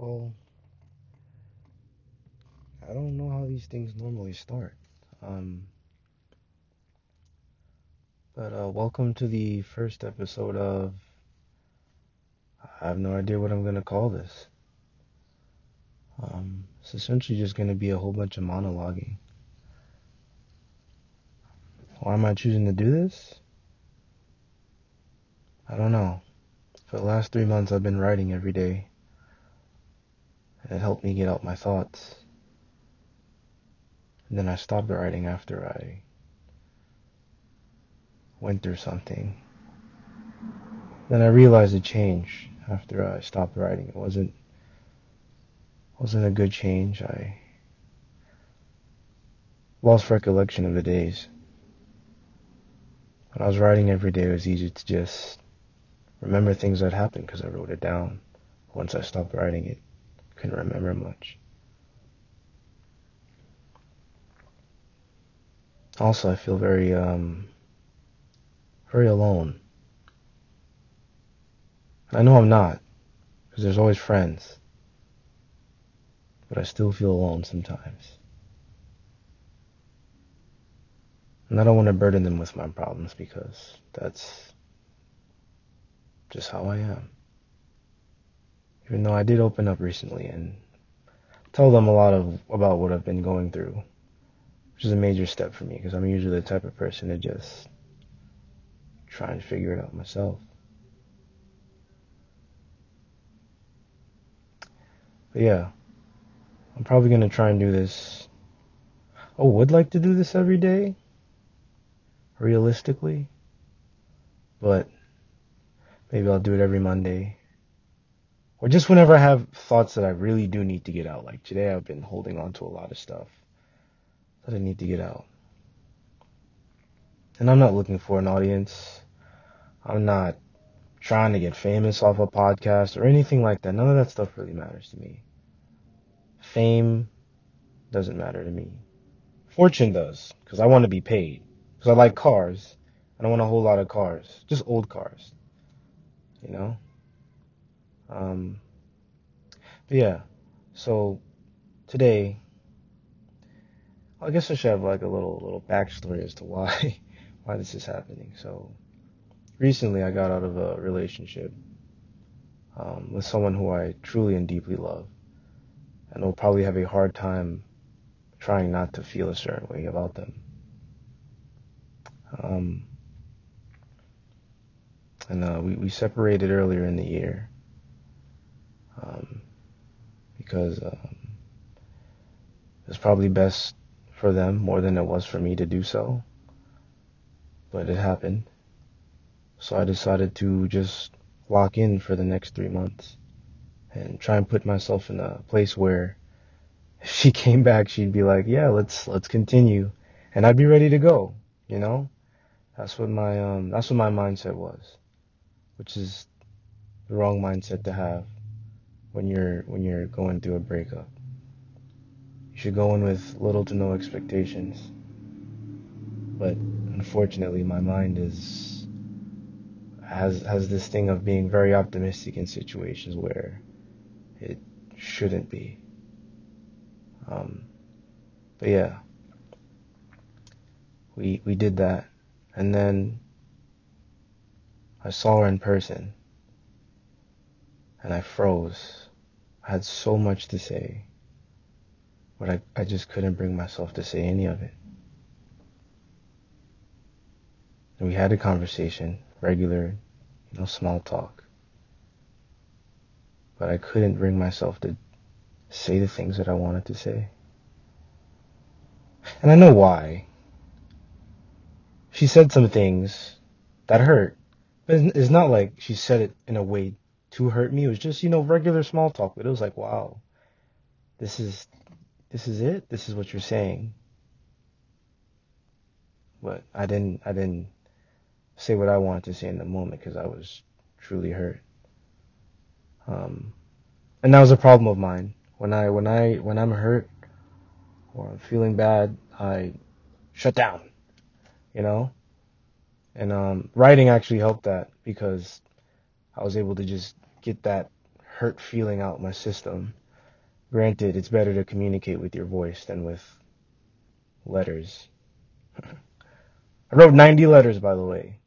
Well, I don't know how these things normally start. Um, but uh, welcome to the first episode of. I have no idea what I'm gonna call this. Um, it's essentially just gonna be a whole bunch of monologuing. Why am I choosing to do this? I don't know. For the last three months, I've been writing every day. It helped me get out my thoughts. And then I stopped writing after I went through something. Then I realized a change after I stopped writing. It wasn't wasn't a good change. I lost recollection of the days. When I was writing every day, it was easy to just remember things that happened because I wrote it down. Once I stopped writing it, Couldn't remember much. Also, I feel very, um, very alone. I know I'm not, because there's always friends. But I still feel alone sometimes. And I don't want to burden them with my problems because that's just how I am. Even though I did open up recently and tell them a lot of about what I've been going through, which is a major step for me because I'm usually the type of person to just try and figure it out myself. But yeah, I'm probably going to try and do this. Oh, would like to do this every day, realistically. But maybe I'll do it every Monday. Or just whenever I have thoughts that I really do need to get out. Like today, I've been holding on to a lot of stuff that I need to get out. And I'm not looking for an audience. I'm not trying to get famous off a podcast or anything like that. None of that stuff really matters to me. Fame doesn't matter to me. Fortune does, because I want to be paid. Because I like cars. I don't want a whole lot of cars. Just old cars. You know? Um, but yeah. So today, I guess I should have like a little little backstory as to why why this is happening. So recently, I got out of a relationship um, with someone who I truly and deeply love, and will probably have a hard time trying not to feel a certain way about them. Um, and uh, we we separated earlier in the year um, because um, it was probably best for them more than it was for me to do so. But it happened. So I decided to just lock in for the next three months and try and put myself in a place where if she came back, she'd be like, yeah, let's, let's continue. And I'd be ready to go, you know? That's what my, um, that's what my mindset was, which is the wrong mindset to have when you're, when you're going through a breakup. You should go in with little to no expectations. But unfortunately, my mind is, has, has this thing of being very optimistic in situations where it shouldn't be. Um, but yeah, we we did that, and then I saw her in person, and I froze. I had so much to say, but I, I just couldn't bring myself to say any of it. And we had a conversation, regular, you know, small talk. But I couldn't bring myself to say the things that I wanted to say. And I know why. She said some things that hurt. But it's not like she said it in a way to hurt me. It was just, you know, regular small talk. But it was like, wow, this is, this is it? This is what you're saying. But I didn't, I didn't say what I wanted to say in the moment because I was truly hurt. Um, and that was a problem of mine. When I when I when I'm hurt or I'm feeling bad, I shut down. You know? And um writing actually helped that because I was able to just get that hurt feeling out my system. Granted, it's better to communicate with your voice than with letters. I wrote 90 letters, by the way.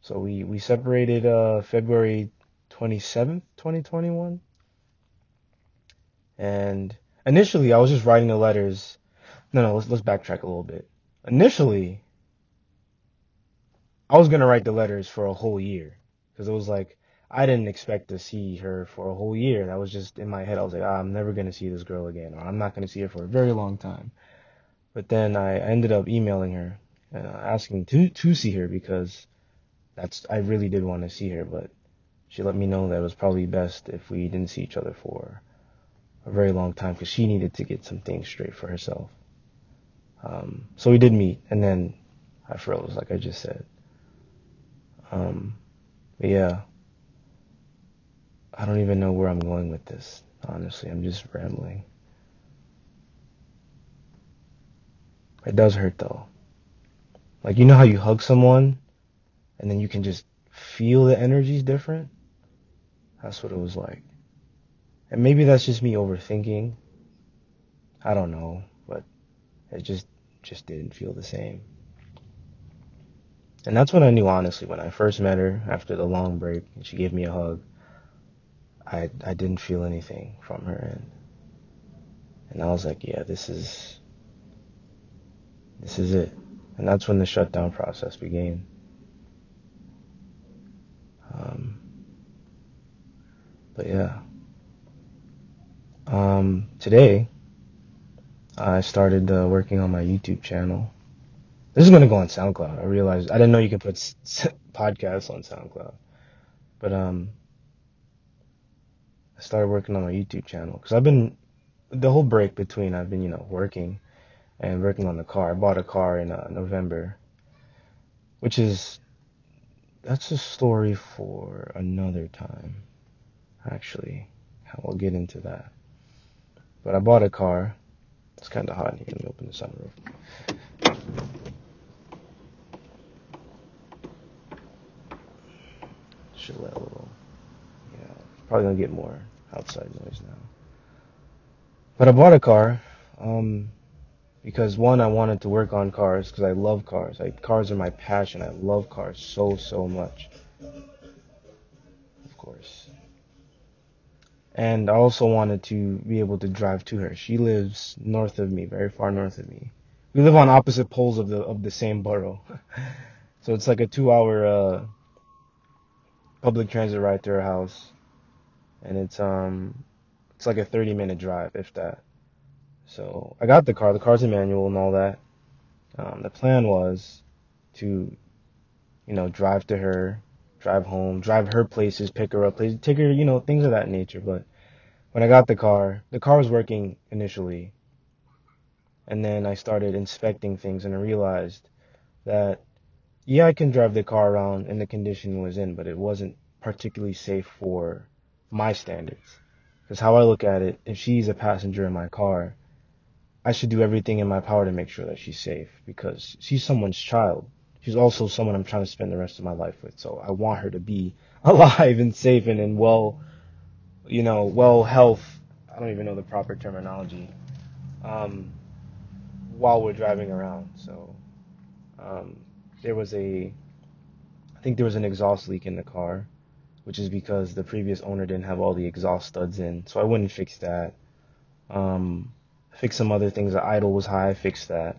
So we, we separated, uh, February 27th, 2021. And initially I was just writing the letters. No, no, let's, let's backtrack a little bit. Initially, I was going to write the letters for a whole year because it was like, I didn't expect to see her for a whole year. That was just in my head. I was like, ah, I'm never going to see this girl again, or I'm not going to see her for a very long time. But then I ended up emailing her, uh, asking to to see her because that's I really did want to see her, but she let me know that it was probably best if we didn't see each other for a very long time because she needed to get some things straight for herself. Um, so we did meet, and then I froze, like I just said. Um, but yeah, I don't even know where I'm going with this. Honestly, I'm just rambling. It does hurt though. Like you know how you hug someone and then you can just feel the energy's different? That's what it was like. And maybe that's just me overthinking. I don't know, but it just just didn't feel the same. And that's when I knew honestly when I first met her after the long break and she gave me a hug. I I didn't feel anything from her and and I was like, yeah, this is this is it. And that's when the shutdown process began. Um, but yeah. Um, today, I started uh, working on my YouTube channel. This is going to go on SoundCloud. I realized I didn't know you could put s- podcasts on SoundCloud. But um, started working on my YouTube channel because I've been the whole break between I've been you know working and working on the car. I bought a car in uh, November, which is that's a story for another time. Actually, we'll get into that. But I bought a car. It's kind of hot in here. Let me open the sunroof. Should let a little. Yeah, probably gonna get more outside noise now. But I bought a car. Um, because one, I wanted to work on cars because I love cars. Like cars are my passion. I love cars so so much. Of course. And I also wanted to be able to drive to her. She lives north of me, very far north of me. We live on opposite poles of the of the same borough. so it's like a 2-hour uh public transit ride to her house. And it's um it's like a 30 minute drive if that. So I got the car. The car's a manual and all that. Um, the plan was to, you know, drive to her, drive home, drive her places, pick her up, places, take her, you know, things of that nature. But when I got the car, the car was working initially. And then I started inspecting things and I realized that, yeah, I can drive the car around in the condition it was in, but it wasn't particularly safe for my standards. Because how I look at it, if she's a passenger in my car, I should do everything in my power to make sure that she's safe because she's someone's child. She's also someone I'm trying to spend the rest of my life with. So I want her to be alive and safe and in well, you know, well health. I don't even know the proper terminology. Um, while we're driving around. So, um, there was a, I think there was an exhaust leak in the car, which is because the previous owner didn't have all the exhaust studs in. So I wouldn't fix that. Um, fix some other things. The idle was high, fix that.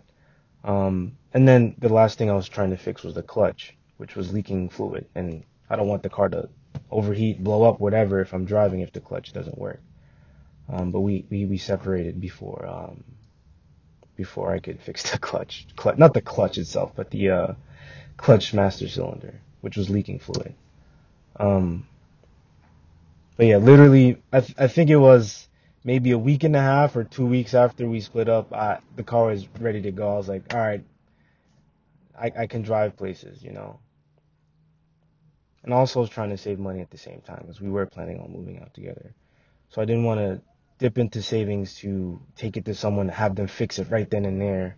Um, and then the last thing I was trying to fix was the clutch, which was leaking fluid. And I don't want the car to overheat, blow up, whatever if I'm driving if the clutch doesn't work. Um, but we, we, we separated before, um, before I could fix the clutch, clutch, not the clutch itself, but the, uh, clutch master cylinder, which was leaking fluid. Um, but yeah, literally, I, th- I think it was, maybe a week and a half or two weeks after we split up, I, the car was ready to go. I was like, all right, I, I can drive places, you know. And also trying to save money at the same time because we were planning on moving out together. So I didn't want to dip into savings to take it to someone, have them fix it right then and there.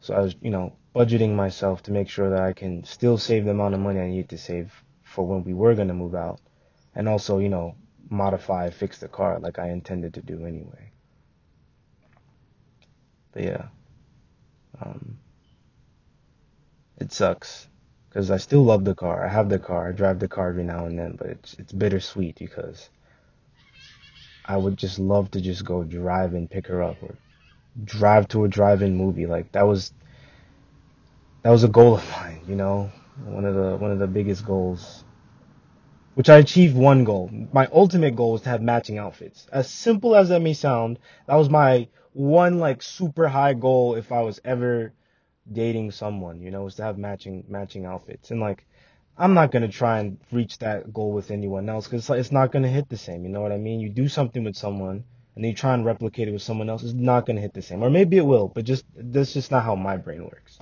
So I was, you know, budgeting myself to make sure that I can still save the amount of money I need to save for when we were going to move out. And also, you know, modify, fix the car like I intended to do anyway. But yeah, um, it sucks because I still love the car. I have the car. I drive the car every now and then, but it's it's bittersweet because I would just love to just go drive and pick her up or drive to a drive-in movie. Like that was that was a goal of mine, you know, one of the one of the biggest goals. Which I achieved one goal. My ultimate goal was to have matching outfits. As simple as that may sound, that was my one like super high goal if I was ever dating someone, you know, was to have matching matching outfits. And like I'm not gonna try and reach that goal with anyone else because it's, like, it's not gonna hit the same. You know what I mean? You do something with someone and then you try and replicate it with someone else. It's not gonna hit the same, or maybe it will, but just that's just not how my brain works.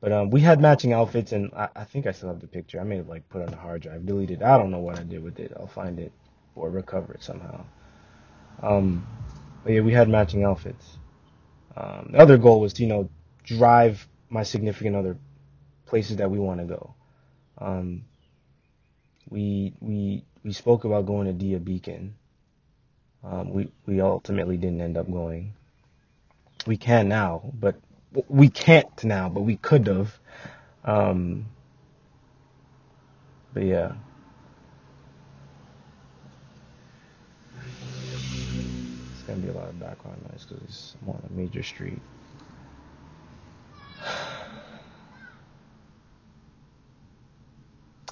But um, we had matching outfits, and I, I think I still have the picture. I may have like put on the hard drive, deleted. I don't know what I did with it. I'll find it or recover it somehow. Um, but yeah, we had matching outfits. Um, the other goal was to you know drive my significant other places that we want to go. Um, we we we spoke about going to Dia Beacon. Um, we we ultimately didn't end up going. We can now, but we can't now, but we could have. Um, but yeah, it's gonna be a lot of background noise because I'm on a major street.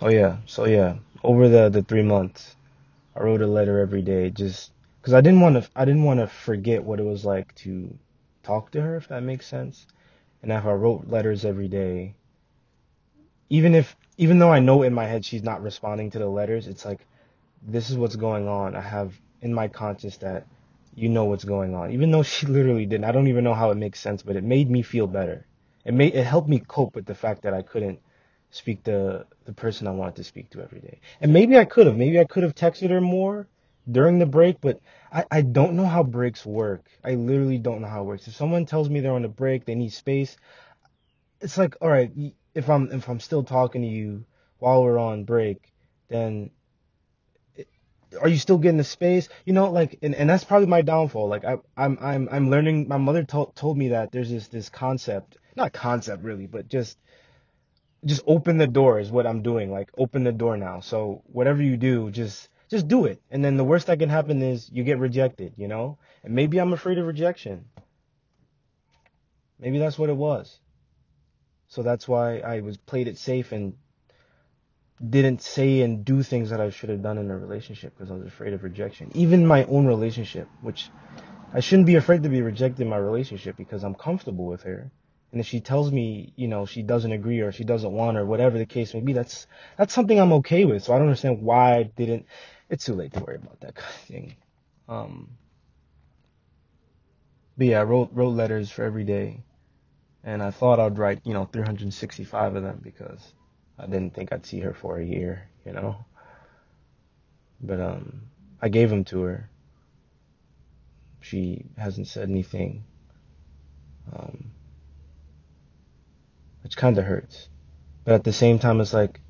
Oh yeah, so yeah, over the the three months, I wrote a letter every day, just because I didn't want to I didn't want to forget what it was like to talk to her, if that makes sense. And if I wrote letters every day, even if even though I know in my head she's not responding to the letters, it's like this is what's going on. I have in my conscience that you know what's going on. Even though she literally didn't. I don't even know how it makes sense, but it made me feel better. It made it helped me cope with the fact that I couldn't speak to the person I wanted to speak to every day. And maybe I could have. Maybe I could have texted her more during the break, but I, I don't know how breaks work. I literally don't know how it works. If someone tells me they're on a break, they need space, it's like, all right, if I'm if I'm still talking to you while we're on break, then are you still getting the space? You know, like, and, and that's probably my downfall. Like, I, I'm, I'm, I'm learning. My mother told told me that there's this, this concept, not concept really, but just just open the door is what I'm doing. Like open the door now. So whatever you do, just just do it. And then the worst that can happen is you get rejected, you know? And maybe I'm afraid of rejection. Maybe that's what it was. So that's why I was played it safe and didn't say and do things that I should have done in a relationship because I was afraid of rejection. Even my own relationship, which I shouldn't be afraid to be rejected in my relationship because I'm comfortable with her and if she tells me, you know, she doesn't agree or she doesn't want or whatever the case may be, that's that's something I'm okay with. So I don't understand why I didn't. It's too late to worry about that kind of thing. Um, but yeah, I wrote wrote letters for every day, and I thought I'd write, you know, 365 of them because I didn't think I'd see her for a year, you know. But um, I gave them to her. She hasn't said anything. Um, which kind of hurts. But at the same time, it's like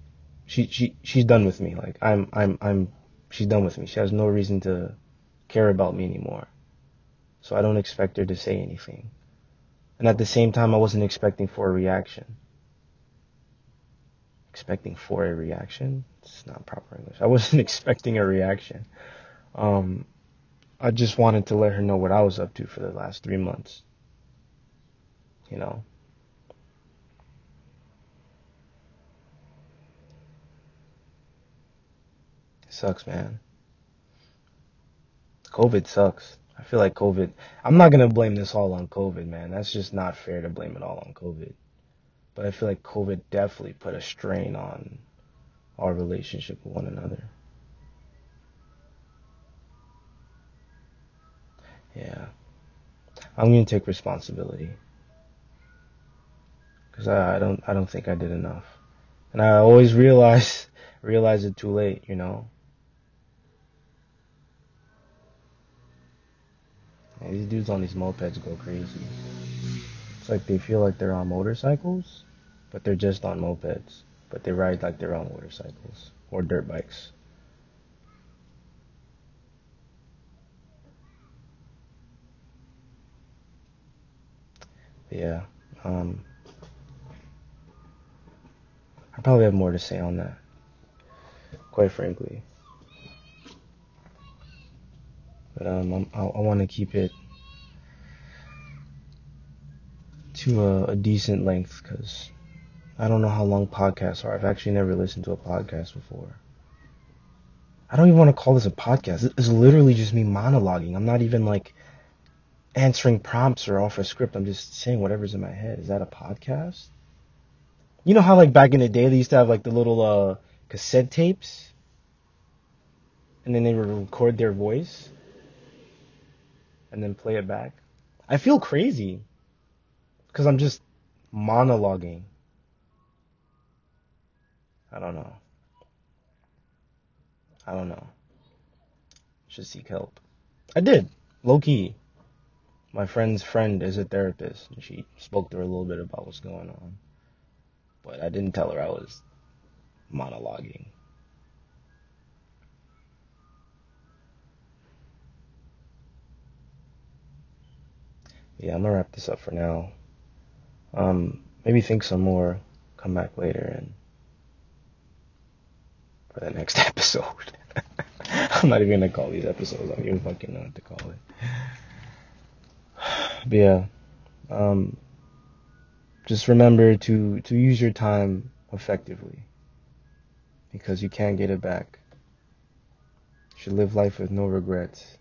she she she's done with me. Like I'm I'm I'm she's done with me. She has no reason to care about me anymore. So I don't expect her to say anything. And at the same time, I wasn't expecting for a reaction. Expecting for a reaction? It's not proper English. I wasn't expecting a reaction. Um, I just wanted to let her know what I was up to for the last three months. You know, Sucks, man. COVID sucks. I feel like COVID. I'm not gonna blame this all on COVID, man. That's just not fair to blame it all on COVID. But I feel like COVID definitely put a strain on our relationship with one another. Yeah. I'm gonna take responsibility because I, I don't I don't think I did enough, and I always realize realize it too late. You know. These dudes on these mopeds go crazy. It's like they feel like they're on motorcycles, but they're just on mopeds. But they ride like they're on motorcycles or dirt bikes. But yeah. Um, I probably have more to say on that, quite frankly. But um, I'm, I, I want to keep it to a, a decent length because I don't know how long podcasts are. I've actually never listened to a podcast before. I don't even want to call this a podcast. It's literally just me monologuing. I'm not even like answering prompts or off a script. I'm just saying whatever's in my head. Is that a podcast? You know how like back in the day they used to have like the little uh, cassette tapes, and then they would record their voice, and then play it back. I feel crazy because I'm just monologuing. I don't know. I don't know. Should seek help. I did, low key. My friend's friend is a therapist, and she spoke to her a little bit about what's going on. But I didn't tell her I was monologuing. Yeah, I'm gonna wrap this up for now. Um, maybe think some more, come back later and for the next episode. I'm not even gonna call these episodes. I don't even fucking know what to call it. But yeah, um, just remember to to use your time effectively because you can't get it back. You should live life with no regrets.